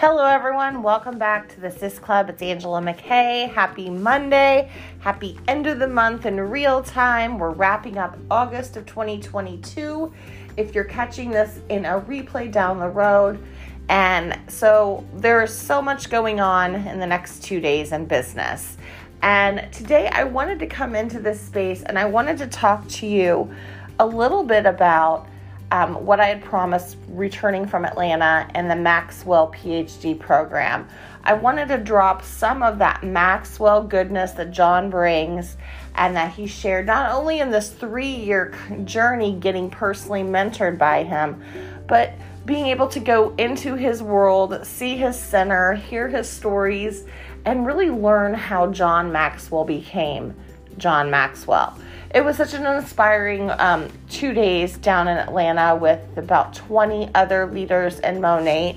Hello, everyone. Welcome back to the Sis Club. It's Angela McKay. Happy Monday. Happy end of the month in real time. We're wrapping up August of 2022. If you're catching this in a replay down the road, and so there's so much going on in the next two days in business. And today I wanted to come into this space and I wanted to talk to you a little bit about um, what I had promised returning from Atlanta and the Maxwell PhD program. I wanted to drop some of that Maxwell goodness that John brings and that he shared not only in this three year journey getting personally mentored by him, but being able to go into his world, see his center, hear his stories, and really learn how John Maxwell became John Maxwell it was such an inspiring um, two days down in Atlanta with about 20 other leaders in Monat.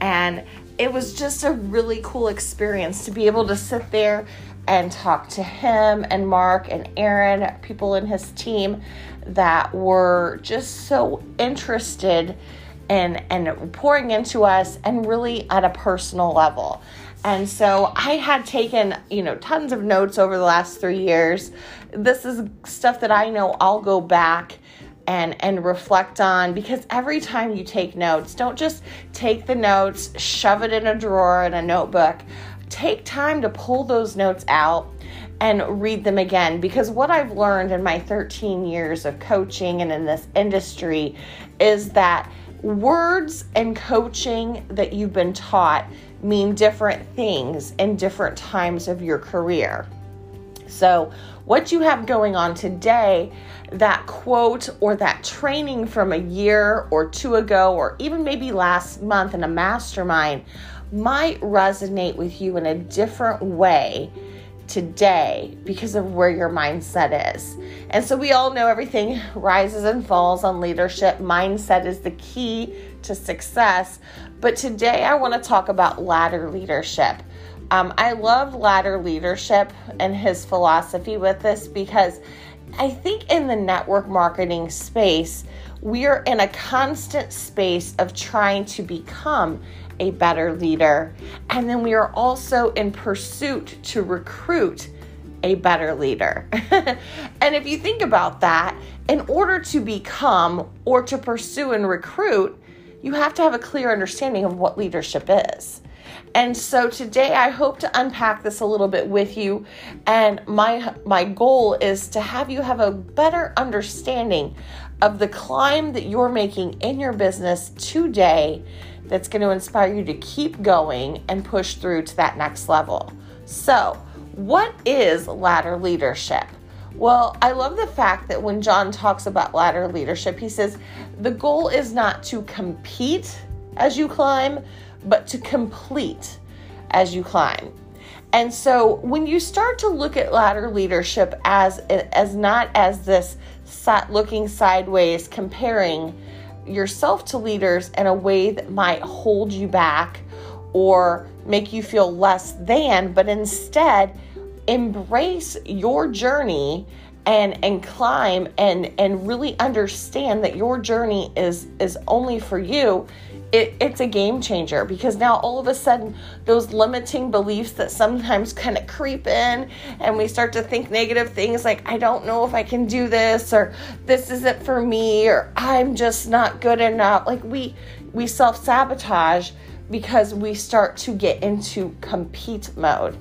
And it was just a really cool experience to be able to sit there and talk to him and Mark and Aaron, people in his team that were just so interested in and pouring into us and really at a personal level. And so I had taken, you know, tons of notes over the last three years. This is stuff that I know I'll go back and and reflect on because every time you take notes, don't just take the notes, shove it in a drawer in a notebook. Take time to pull those notes out and read them again because what I've learned in my 13 years of coaching and in this industry is that words and coaching that you've been taught mean different things in different times of your career. So, what you have going on today, that quote or that training from a year or two ago, or even maybe last month in a mastermind, might resonate with you in a different way today because of where your mindset is. And so we all know everything rises and falls on leadership. Mindset is the key to success. But today I want to talk about ladder leadership. Um, I love ladder leadership and his philosophy with this because I think in the network marketing space, we are in a constant space of trying to become a better leader. And then we are also in pursuit to recruit a better leader. and if you think about that, in order to become or to pursue and recruit, you have to have a clear understanding of what leadership is. And so today I hope to unpack this a little bit with you and my my goal is to have you have a better understanding of the climb that you're making in your business today that's going to inspire you to keep going and push through to that next level. So, what is ladder leadership? Well, I love the fact that when John talks about ladder leadership, he says the goal is not to compete as you climb, but to complete as you climb. And so when you start to look at ladder leadership as as not as this looking sideways comparing yourself to leaders in a way that might hold you back or make you feel less than, but instead embrace your journey and and climb and and really understand that your journey is is only for you it, it's a game changer because now all of a sudden those limiting beliefs that sometimes kind of creep in and we start to think negative things like i don't know if i can do this or this isn't for me or i'm just not good enough like we we self-sabotage because we start to get into compete mode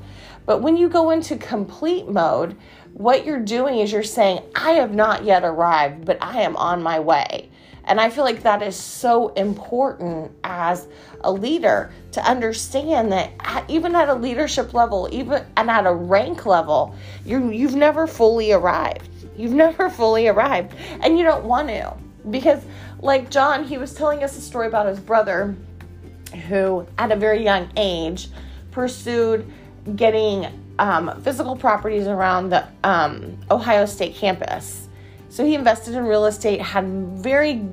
but when you go into complete mode, what you're doing is you're saying, I have not yet arrived, but I am on my way. And I feel like that is so important as a leader to understand that even at a leadership level, even and at a rank level, you you've never fully arrived. You've never fully arrived, and you don't want to because, like John, he was telling us a story about his brother, who at a very young age pursued getting um, physical properties around the um, Ohio State campus. So he invested in real estate, had very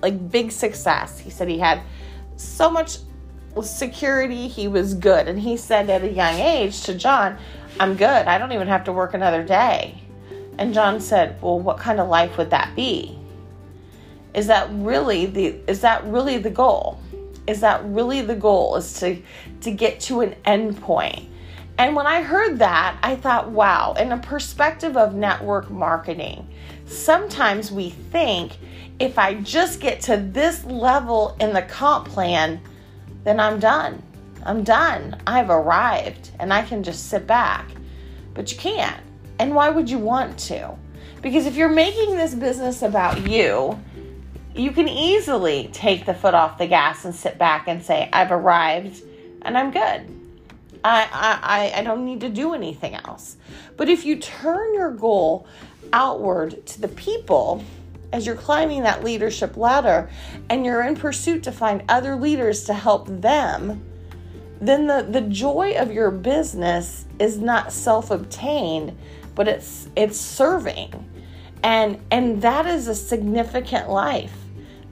like big success. He said he had so much security, he was good. And he said at a young age to John, I'm good. I don't even have to work another day. And John said, Well, what kind of life would that be? Is that really the is that really the goal? is that really the goal is to to get to an end point?" and when i heard that i thought wow in a perspective of network marketing sometimes we think if i just get to this level in the comp plan then i'm done. I'm done. I've arrived and i can just sit back. But you can't. And why would you want to? Because if you're making this business about you you can easily take the foot off the gas and sit back and say, I've arrived and I'm good. I, I, I don't need to do anything else. But if you turn your goal outward to the people as you're climbing that leadership ladder and you're in pursuit to find other leaders to help them, then the, the joy of your business is not self-obtained, but it's it's serving. And and that is a significant life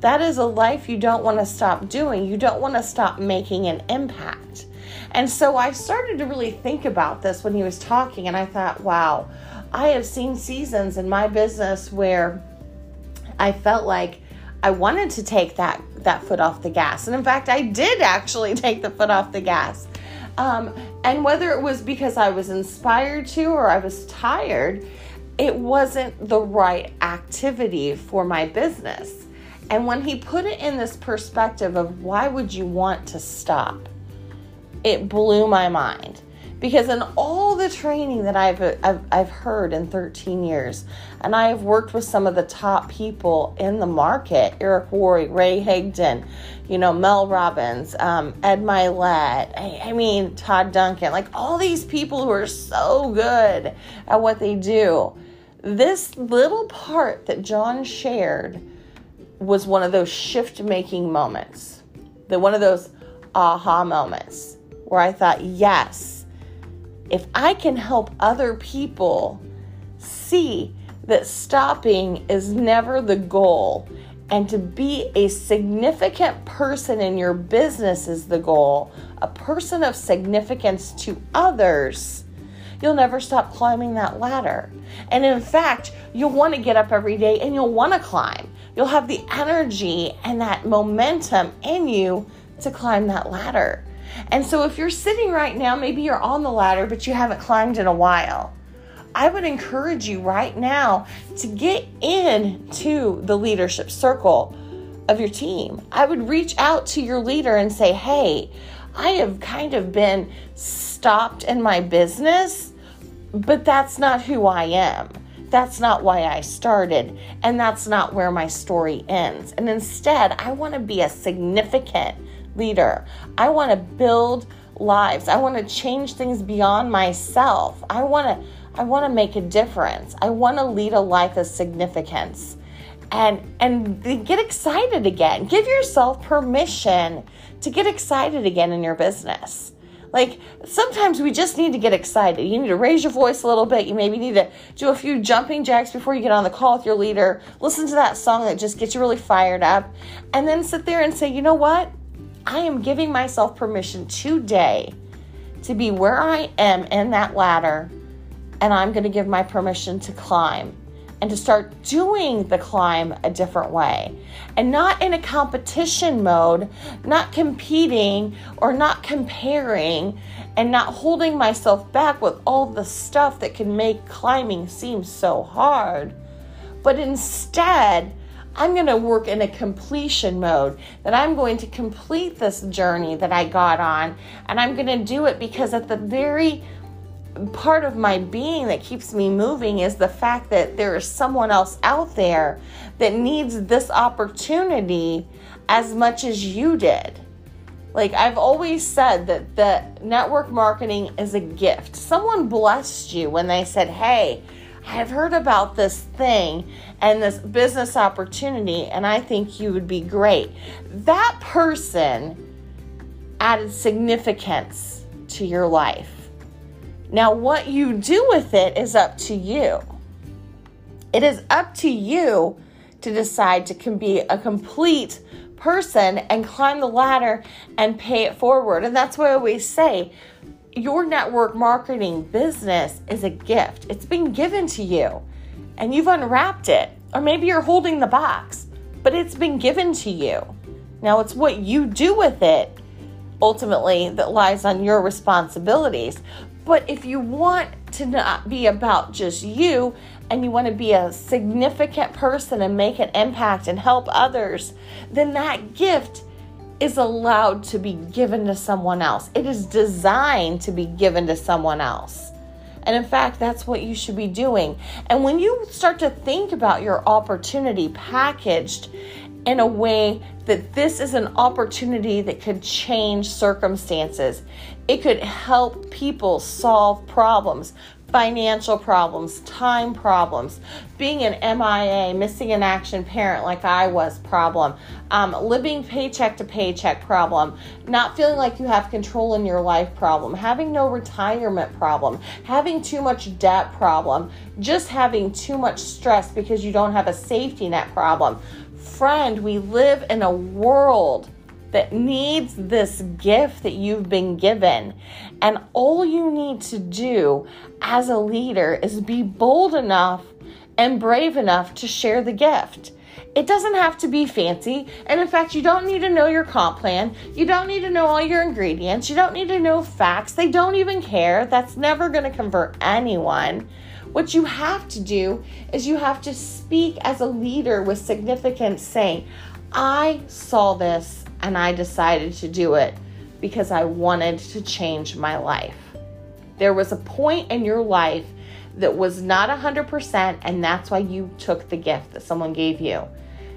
that is a life you don't want to stop doing. You don't want to stop making an impact. And so I started to really think about this when he was talking, and I thought, wow, I have seen seasons in my business where I felt like I wanted to take that that foot off the gas, and in fact, I did actually take the foot off the gas. Um, and whether it was because I was inspired to or I was tired, it wasn't the right activity for my business. And when he put it in this perspective of why would you want to stop, it blew my mind. Because in all the training that I've, I've, I've heard in 13 years, and I have worked with some of the top people in the market Eric Worre, Ray Higdon, you know, Mel Robbins, um, Ed Mylett, I, I mean, Todd Duncan, like all these people who are so good at what they do. This little part that John shared was one of those shift making moments, the one of those aha moments where I thought, yes, if I can help other people see that stopping is never the goal and to be a significant person in your business is the goal, a person of significance to others, you'll never stop climbing that ladder. And in fact, you'll want to get up every day and you'll want to climb You'll have the energy and that momentum in you to climb that ladder. And so, if you're sitting right now, maybe you're on the ladder, but you haven't climbed in a while. I would encourage you right now to get into the leadership circle of your team. I would reach out to your leader and say, Hey, I have kind of been stopped in my business, but that's not who I am. That's not why I started, and that's not where my story ends. And instead, I want to be a significant leader. I want to build lives. I want to change things beyond myself. I want to I want to make a difference. I want to lead a life of significance. And and get excited again. Give yourself permission to get excited again in your business. Like sometimes we just need to get excited. You need to raise your voice a little bit. You maybe need to do a few jumping jacks before you get on the call with your leader. Listen to that song that just gets you really fired up. And then sit there and say, you know what? I am giving myself permission today to be where I am in that ladder. And I'm going to give my permission to climb and to start doing the climb a different way and not in a competition mode, not competing or not comparing and not holding myself back with all the stuff that can make climbing seem so hard. But instead, I'm going to work in a completion mode, that I'm going to complete this journey that I got on, and I'm going to do it because at the very part of my being that keeps me moving is the fact that there is someone else out there that needs this opportunity as much as you did. Like I've always said that the network marketing is a gift. Someone blessed you when they said, "Hey, I've heard about this thing and this business opportunity and I think you would be great." That person added significance to your life now, what you do with it is up to you. It is up to you to decide to be a complete person and climb the ladder and pay it forward. And that's why I always say your network marketing business is a gift, it's been given to you, and you've unwrapped it. Or maybe you're holding the box, but it's been given to you. Now, it's what you do with it ultimately that lies on your responsibilities. But if you want to not be about just you and you want to be a significant person and make an impact and help others, then that gift is allowed to be given to someone else. It is designed to be given to someone else. And in fact, that's what you should be doing. And when you start to think about your opportunity packaged in a way that this is an opportunity that could change circumstances. It could help people solve problems, financial problems, time problems, being an MIA, missing in action parent like I was problem, um, living paycheck to paycheck problem, not feeling like you have control in your life problem, having no retirement problem, having too much debt problem, just having too much stress because you don't have a safety net problem. Friend, we live in a world that needs this gift that you've been given. And all you need to do as a leader is be bold enough and brave enough to share the gift. It doesn't have to be fancy. And in fact, you don't need to know your comp plan. You don't need to know all your ingredients. You don't need to know facts. They don't even care. That's never going to convert anyone. What you have to do is you have to speak as a leader with significance, saying, I saw this and I decided to do it because I wanted to change my life. There was a point in your life that was not 100%, and that's why you took the gift that someone gave you.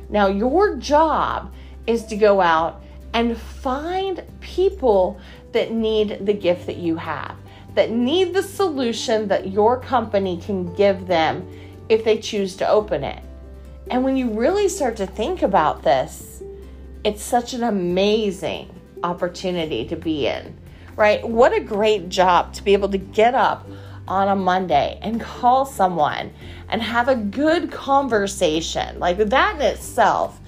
Now, your job is to go out and find people that need the gift that you have that need the solution that your company can give them if they choose to open it. And when you really start to think about this, it's such an amazing opportunity to be in, right? What a great job to be able to get up on a Monday and call someone and have a good conversation. Like that in itself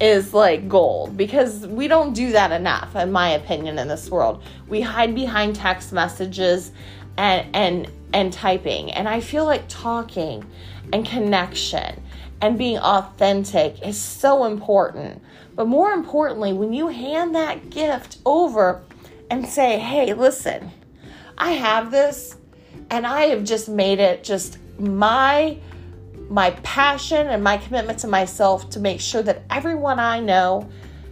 is like gold because we don't do that enough in my opinion in this world. We hide behind text messages and and and typing and I feel like talking and connection and being authentic is so important. But more importantly, when you hand that gift over and say, "Hey, listen, I have this and I have just made it just my my passion and my commitment to myself to make sure that everyone I know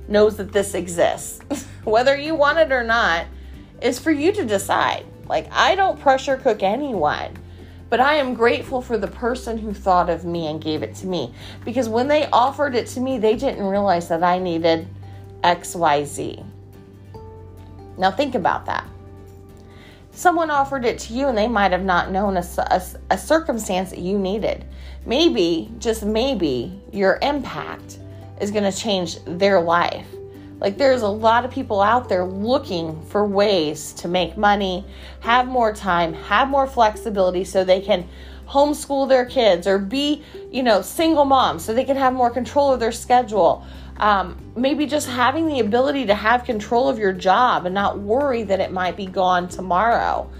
knows that this exists. Whether you want it or not is for you to decide. Like, I don't pressure cook anyone, but I am grateful for the person who thought of me and gave it to me. Because when they offered it to me, they didn't realize that I needed XYZ. Now, think about that someone offered it to you and they might have not known a, a, a, circumstance that you needed. Maybe, just maybe, your impact is going to change their life. Like, there's a lot of people out there looking for ways to make money, have more time, have more flexibility so they can homeschool their kids or be, you know, single moms so they can have more control of their schedule um, maybe just having the ability to have control of your job and not worry that it might be gone tomorrow.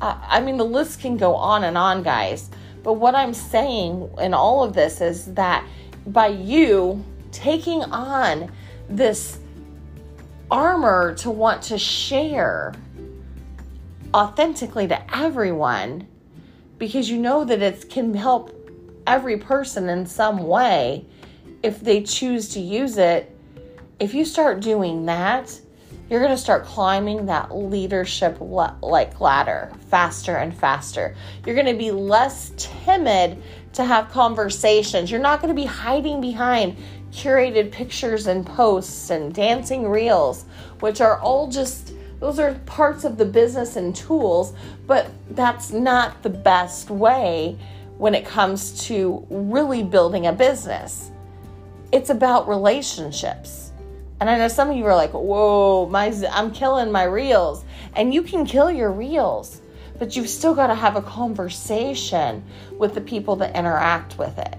Uh, I mean, the list can go on and on, guys. But what I'm saying in all of this is that by you taking on this armor to want to share authentically to everyone because you know that it can help every person in some way if they choose to use it, if you start doing that, you're going to start climbing that leadership le- like ladder faster and faster. You're going to be less timid to have conversations. You're not going to be hiding behind curated pictures and posts and dancing reels, which are all just those are parts of the business and tools, but that's not the best way when it comes to really building a business it's about relationships. And I know some of you are like, whoa, my, I'm killing my reels. And you can kill your reels, but you've still got to have a conversation with the people that interact with it.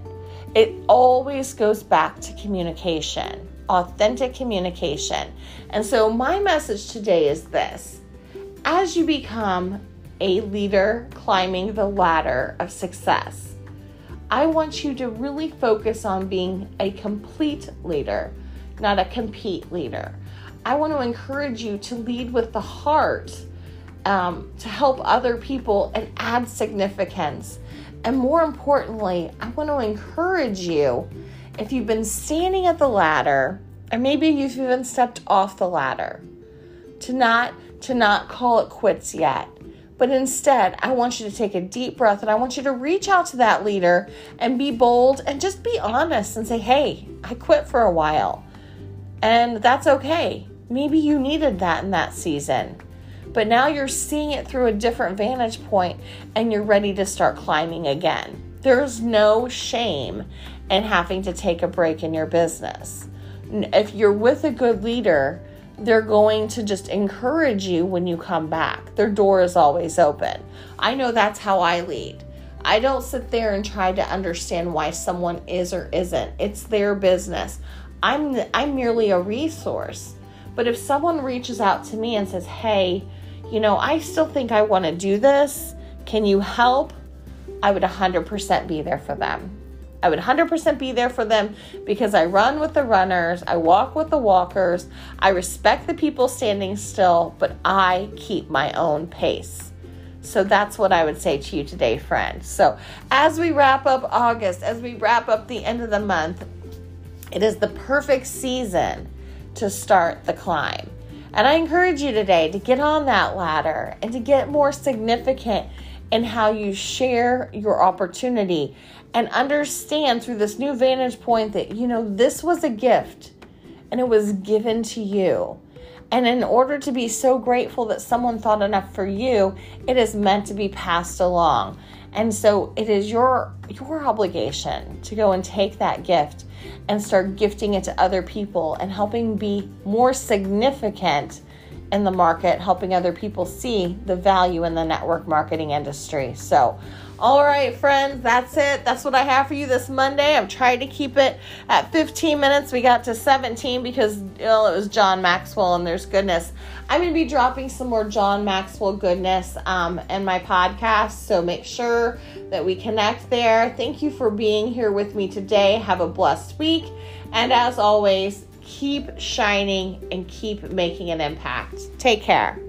It always goes back to communication, authentic communication. And so, my message today is this as you become a leader climbing the ladder of success, I want you to really focus on being a complete leader. not a compete leader. I want to encourage you to lead with the heart um, to help other people and add significance. And more importantly, I want to encourage you if you've been standing at the ladder, or maybe you've even stepped off the ladder, to not to not call it quits yet. But instead, I want you to take a deep breath and I want you to reach out to that leader and be bold and just be honest and say, hey, I quit for a while. And that's okay. Maybe you needed that in that season. But now you're seeing it through a different vantage point and you're ready to start climbing again. There's no shame in having to take a break in your business. If you're with a good leader, they're going to just encourage you when you come back. Their door is always open. I know that's how I lead. I don't sit there and try to understand why someone is or isn't. It's their business. I'm I'm merely a resource. But if someone reaches out to me and says, "Hey, you know, I still think I want to do this. Can you help?" I would 100% be there for them. I would 100% be there for them because I run with the runners, I walk with the walkers, I respect the people standing still, but I keep my own pace. So that's what I would say to you today, friends. So as we wrap up August, as we wrap up the end of the month, it is the perfect season to start the climb. And I encourage you today to get on that ladder and to get more significant in how you share your opportunity and understand through this new vantage point that, you know, this was a gift and it was given to you. And in order to be so grateful that someone thought enough for you, it is meant to be passed along. And so it is your your obligation to go and take that gift and start gifting it to other people and helping be more significant in the market, helping other people see the value in the network marketing industry. So, all right, friends, that's it. That's what I have for you this Monday. I've tried to keep it at 15 minutes. We got to 17 because well, it was John Maxwell, and there's goodness. I'm going to be dropping some more John Maxwell goodness um, in my podcast. So make sure that we connect there. Thank you for being here with me today. Have a blessed week. And as always, keep shining and keep making an impact. Take care.